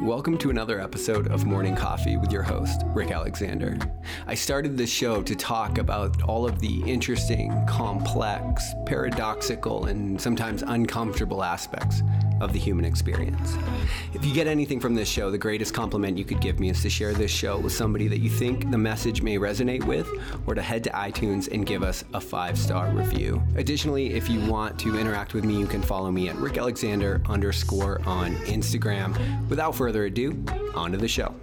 Welcome to another episode of Morning Coffee with your host, Rick Alexander. I started this show to talk about all of the interesting, complex, paradoxical, and sometimes uncomfortable aspects of the human experience. If you get anything from this show, the greatest compliment you could give me is to share this show with somebody that you think the message may resonate with, or to head to iTunes and give us a five star review. Additionally, if you want to interact with me, you can follow me at Rick Alexander underscore on Instagram. Without further ado, on to the show.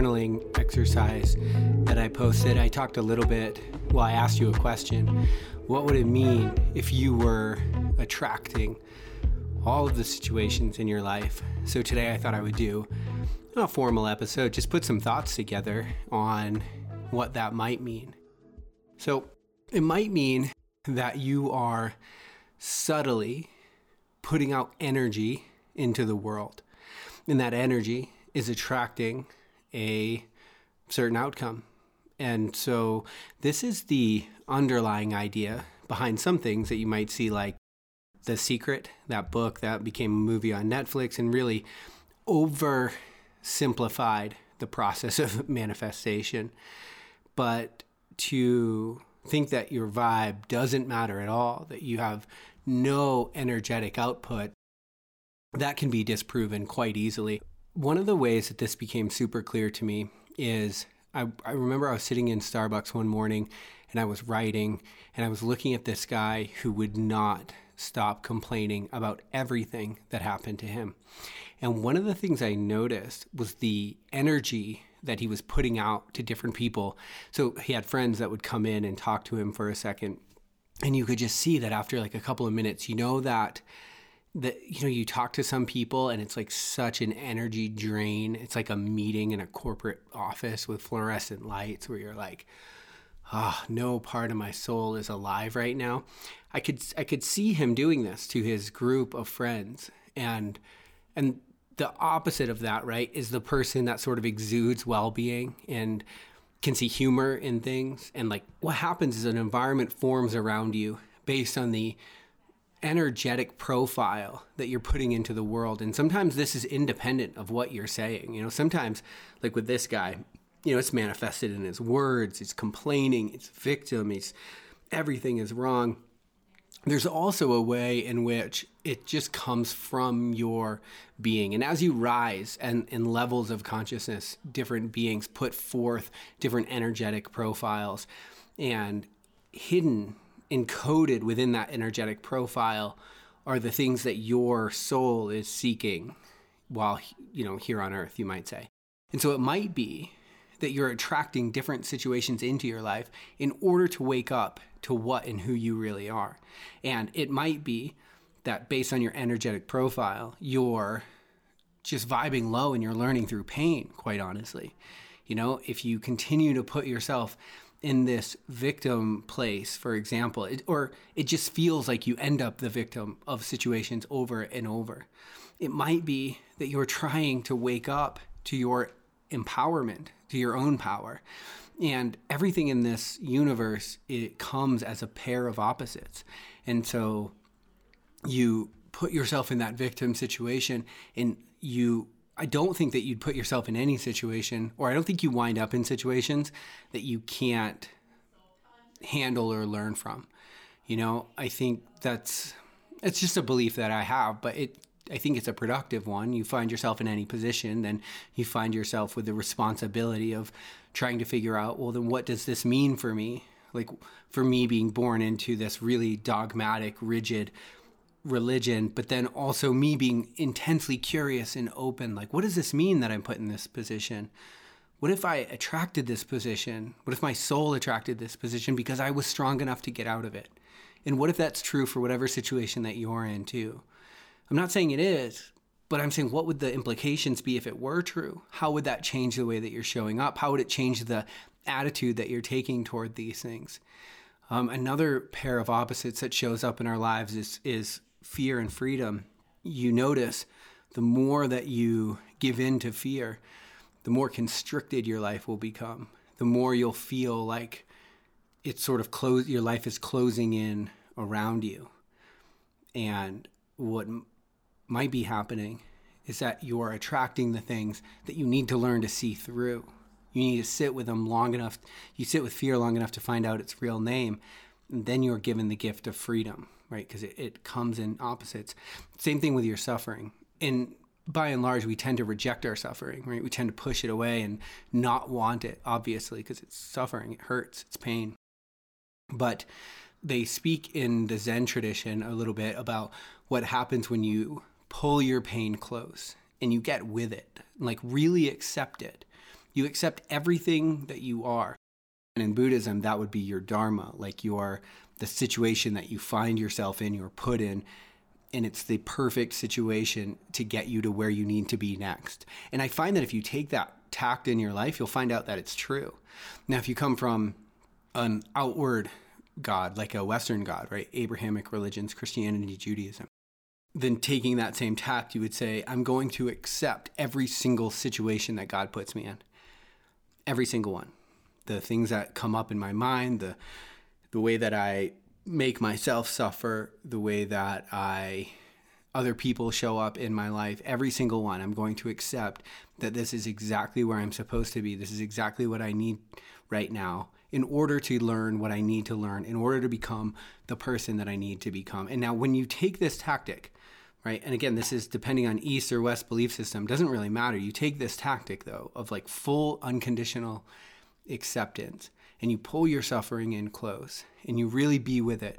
Journaling exercise that I posted, I talked a little bit. Well, I asked you a question. What would it mean if you were attracting all of the situations in your life? So, today I thought I would do a formal episode, just put some thoughts together on what that might mean. So, it might mean that you are subtly putting out energy into the world. And that energy is attracting a certain outcome. And so, this is the underlying idea behind some things that you might see, like The Secret, that book that became a movie on Netflix and really oversimplified the process of manifestation. But to think that your vibe doesn't matter at all, that you have no energetic output, that can be disproven quite easily. One of the ways that this became super clear to me is I, I, remember I was sitting in Starbucks one morning and I was writing and I was looking at this guy who would not stop complaining about everything that happened to him. And one of the things I noticed was the energy that he was putting out to different people. So he had friends that would come in and talk to him for a second. And you could just see that after like a couple of minutes, you know that that you know you talk to some people and it's like such an energy drain. It's like a meeting in a corporate office with fluorescent lights where you're like ah oh, no part of my soul is alive right now. I could i could see him doing this to his group of friends and and the opposite of that right is the person that sort of exudes well-being and can see humor in things and like what happens is an environment forms around you based on the energetic profile that you're putting into the world. And sometimes this is independent of what you're saying. You know, sometimes, like with this guy, you know, it's manifested in his words, he's complaining, it's victim, he's everything is wrong. There's also a way in which it just comes from your being. And as you rise and in levels of consciousness, different beings put forth different energetic profiles and hidden encoded within that energetic profile are the things that your soul is seeking while you know here on earth you might say. And so it might be that you're attracting different situations into your life in order to wake up to what and who you really are. And it might be that based on your energetic profile you're just vibing low and you're learning through pain quite honestly. You know if you continue to put yourself in this victim place, for example, it, or it just feels like you end up the victim of situations over and over. It might be that you're trying to wake up to your empowerment, to your own power. And everything in this universe, it comes as a pair of opposites. And so you put yourself in that victim situation and you I don't think that you'd put yourself in any situation, or I don't think you wind up in situations that you can't handle or learn from. You know, I think that's it's just a belief that I have, but it I think it's a productive one. You find yourself in any position, then you find yourself with the responsibility of trying to figure out, well, then what does this mean for me? Like for me being born into this really dogmatic, rigid religion, but then also me being intensely curious and open. Like, what does this mean that I'm put in this position? What if I attracted this position? What if my soul attracted this position because I was strong enough to get out of it? And what if that's true for whatever situation that you're in too? I'm not saying it is, But I'm saying, what would the implications be if it were true? How would that change the way that you're showing up? How would it change the attitude that you're taking toward these things? Um, another pair of opposites that shows up in our lives is, is fear and freedom. You notice the more that you give in to fear, the more constricted your life will become. The more you'll feel like it's sort of close. Your life is closing in around you, and what m- might be happening is that you are attracting the things that you need to learn to see through. You need to sit with them long enough. You sit with fear long enough to find out its real name, and then you're given the gift of freedom, right? Because it, it comes in opposites. Same thing with your suffering. And by and large, we tend to reject our suffering, right? We tend to push it away and not want it, obviously, because it's suffering, it hurts, it's pain. But they speak in the Zen tradition a little bit about what happens when you pull your pain close and you get with it, like really accept it. You accept everything that you are. And in Buddhism, that would be your dharma, like your the situation that you find yourself in, you're put in, and it's the perfect situation to get you to where you need to be next. And I find that if you take that tact in your life, you'll find out that it's true. Now, if you come from an outward God, like a Western God, right? Abrahamic religions, Christianity, Judaism. Then taking that same tact, you would say, I'm going to accept every single situation that God puts me in. Every single one. The things that come up in my mind, the the way that I make myself suffer, the way that I other people show up in my life, every single one, I'm going to accept that this is exactly where I'm supposed to be. This is exactly what I need right now in order to learn what I need to learn, in order to become the person that I need to become. And now, when you take this tactic, right, and again, this is depending on East or West belief system, doesn't really matter. You take this tactic, though, of like full unconditional acceptance, and you pull your suffering in close, and you really be with it.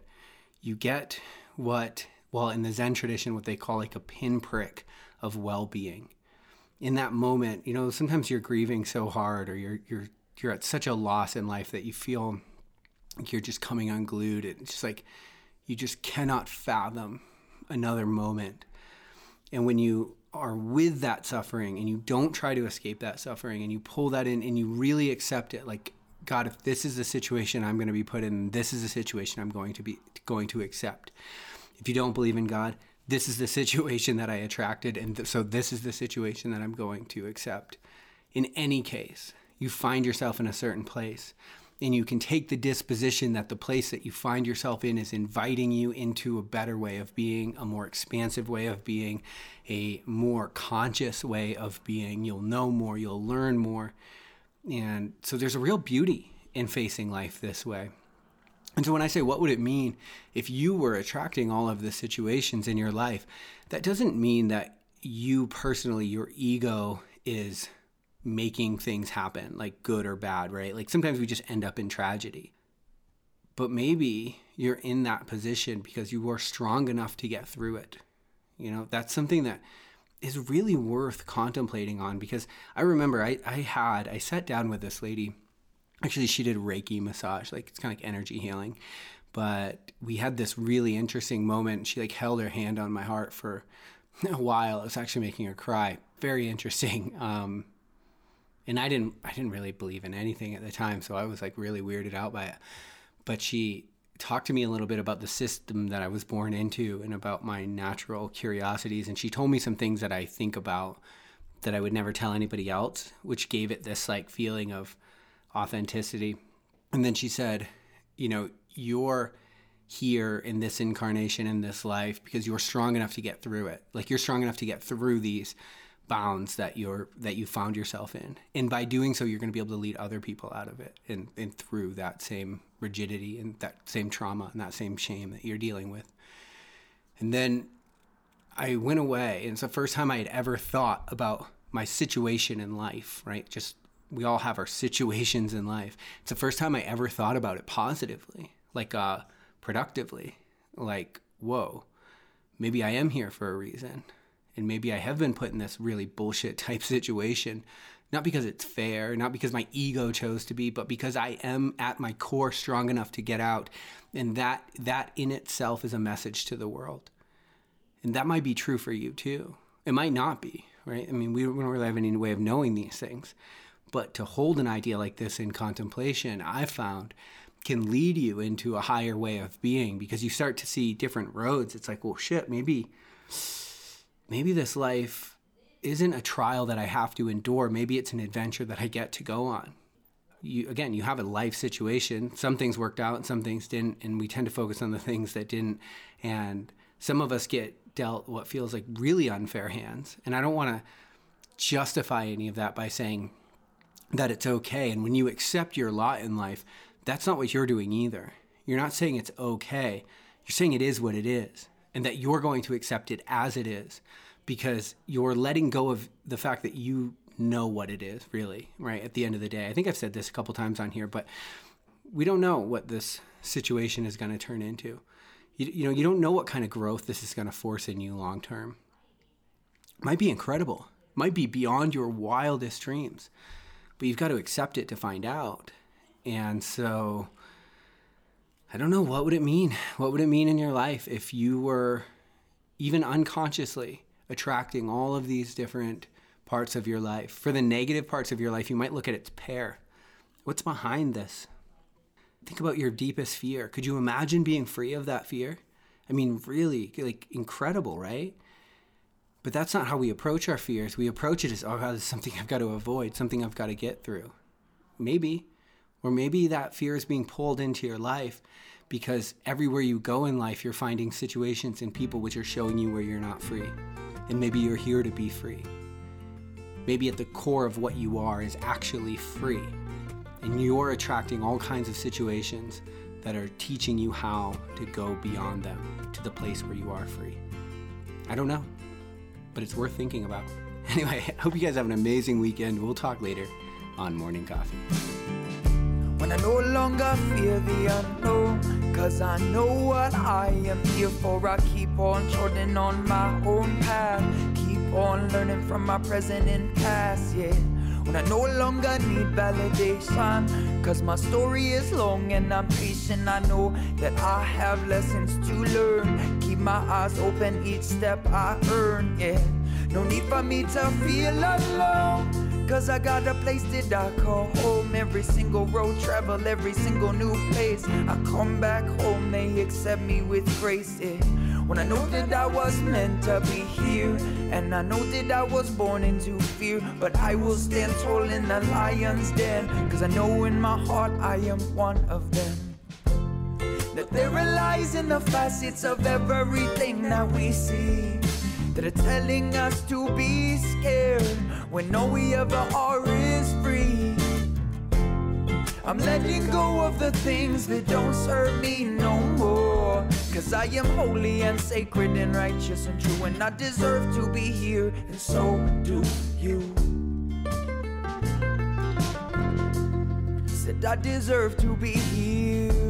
You get what, well, in the Zen tradition, what they call like a pinprick of well being. In that moment, you know, sometimes you're grieving so hard or you're, you're you're at such a loss in life that you feel like you're just coming unglued. It's just like you just cannot fathom another moment. And when you are with that suffering and you don't try to escape that suffering and you pull that in and you really accept it, like, God, if this is the situation I'm going to be put in, this is the situation I'm going to be going to accept. If you don't believe in God, this is the situation that I attracted, and th- so this is the situation that I'm going to accept. In any case, you find yourself in a certain place. And you can take the disposition that the place that you find yourself in is inviting you into a better way of being, a more expansive way of being, a more conscious way of being. You'll know more, you'll learn more. And so there's a real beauty in facing life this way. And so when I say, what would it mean if you were attracting all of the situations in your life? That doesn't mean that you personally, your ego is making things happen, like good or bad, right? Like sometimes we just end up in tragedy. But maybe you're in that position because you are strong enough to get through it. You know, that's something that is really worth contemplating on because I remember I, I had, I sat down with this lady. Actually, she did Reiki massage, like it's kind of like energy healing. But we had this really interesting moment. She like held her hand on my heart for a while. It was actually making her cry. Very interesting. Um, and I didn't I didn't really believe in anything at the time, so I was like really weirded out by it. But she talked to me a little bit about the system that I was born into and about my natural curiosities and she told me some things that I think about that I would never tell anybody else, which gave it this like feeling of authenticity. And then she said, you know, you're here in this incarnation in this life because you're strong enough to get through it. Like you're strong enough to get through these bounds that you're that you found yourself in. And by doing so you're going to be able to lead other people out of it and, and through that same rigidity and that same trauma and that same shame that you're dealing with. And then i went away and it's the first time i had ever thought about my situation in life right? Just we all have our situations in life. It's the first time i ever thought about it positively like uh productively like whoa maybe i am here for a reason and maybe I have been put in this really bullshit type situation, not because it's fair, not because my ego chose to be, but because I am at my core strong enough to get out. And that that in itself is a message to the world. And that might be true for you too. It might not be, right? I mean, we don't really have any way of knowing these things. But to hold an idea like this in contemplation, I've found can lead you into a higher way of being because you start to see different roads. It's like, well, shit, maybe, maybe this life isn't a trial that I have to endure. Maybe it's an adventure that I get to go on. You, again, you have a life situation. Some things worked out some things didn't. And we tend to focus on the things that didn't. And some of us get dealt what feels like really unfair hands. And I don't want to justify any of that by saying that it's okay. And when you accept your lot in life, that's not what you're doing either. You're not saying it's okay. You're saying it is what it is and that you're going to accept it as it is because you're letting go of the fact that you know what it is, really, right? At the end of the day. I think I've said this a couple times on here, but we don't know what this situation is going to turn into. You, you know, you don't know what kind of growth this is going to force in you long term. Might be incredible, might be beyond your wildest dreams, but you've got to accept it to find out. And so, I don't know, what would it mean? What would it mean in your life if you were even unconsciously attracting all of these different parts of your life? For the negative parts of your life, you might look at its pair. What's behind this? Think about your deepest fear. Could you imagine being free of that fear? I mean, really, like incredible, right? But that's not how we approach our fears. We approach it as, oh, God, this is something I've got to avoid, something I've got to get through. Maybe. Or maybe that fear is being pulled into your life because everywhere you go in life, you're finding situations and people which are showing you where you're not free. And maybe you're here to be free. Maybe at the core of what you are is actually free and you're attracting all kinds of situations that are teaching you how to go beyond them to the place where you are free. I don't know, but it's worth thinking about. Anyway, I hope you guys have an amazing weekend. We'll talk later on Morning Coffee. When I no longer fear the unknown, cause I know what I am here for. I keep on trotting on my own path, keep on learning from my present and past, yeah when I no longer need validation. Cause my story is long and I'm patient. I know that I have lessons to learn. Keep my eyes open each step I earn, yeah. No need for me to feel alone. Cause I got a place that I call home. Every single road travel, every single new place. I come back home, they accept me with grace, yeah. When I know that I was meant to be here, and I know that I was born into fear, but I will stand tall in the lion's den, cause I know in my heart I am one of them. That there are lies in the facets of everything that we see that are telling us to be scared when all we ever are is free. I'm letting go of the things that don't serve me no more. Cause I am holy and sacred and righteous and true, and I deserve to be here, and so do you. Said I deserve to be here.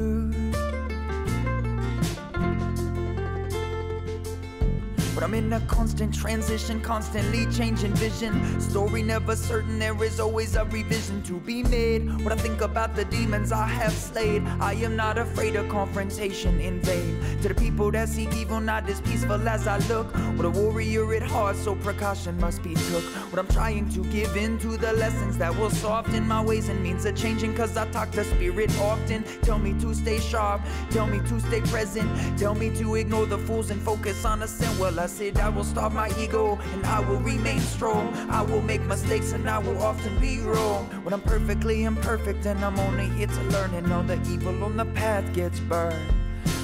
But I'm in a constant transition, constantly changing vision. Story never certain, there is always a revision to be made. When I think about the demons I have slayed, I am not afraid of confrontation in vain. To the people that seek evil, not as peaceful as I look. With a warrior at heart, so precaution must be took. What I'm trying to give in to the lessons that will soften my ways and means of changing, cause I talk to spirit often. Tell me to stay sharp, tell me to stay present, tell me to ignore the fools and focus on the sin. Well, I I will starve my ego and I will remain strong. I will make mistakes and I will often be wrong. When I'm perfectly imperfect and I'm only here to learn and all the evil on the path gets burned.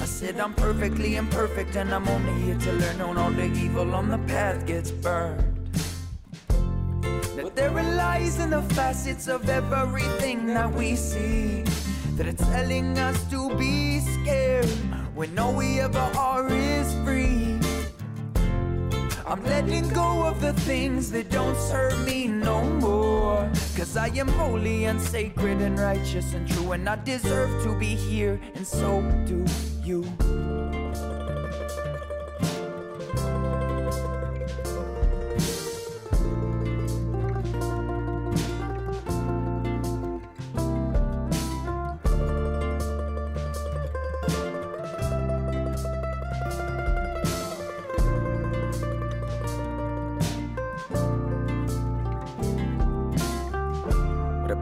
I said I'm perfectly imperfect and I'm only here to learn and all the evil on the path gets burned. That there are lies in the facets of everything that we see that are telling us to be scared when all we ever are is free. I'm letting go of the things that don't serve me no more. Cause I am holy and sacred and righteous and true, and I deserve to be here, and so do you.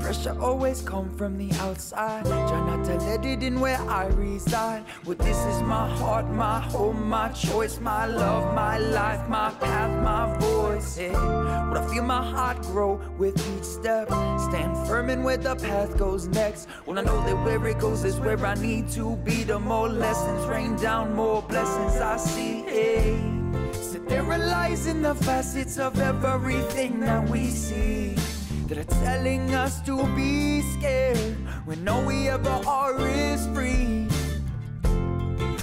Pressure always come from the outside. Try not to let it in where I reside. Well, this is my heart, my home, my choice, my love, my life, my path, my voice. Yeah. Would I feel my heart grow with each step? Stand firm in where the path goes next. Well, I know that where it goes is where I need to be. The more lessons rain down, more blessings I see. Yeah. So there are lies in the facets of everything that we see that are telling us to be scared when all we ever are is free.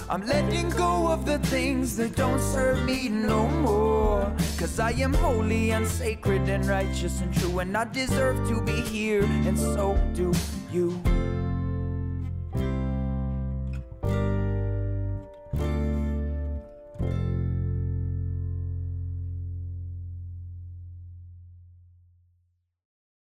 I'm letting go of the things that don't serve me no more. Cause I am holy and sacred and righteous and true, and I deserve to be here, and so do you.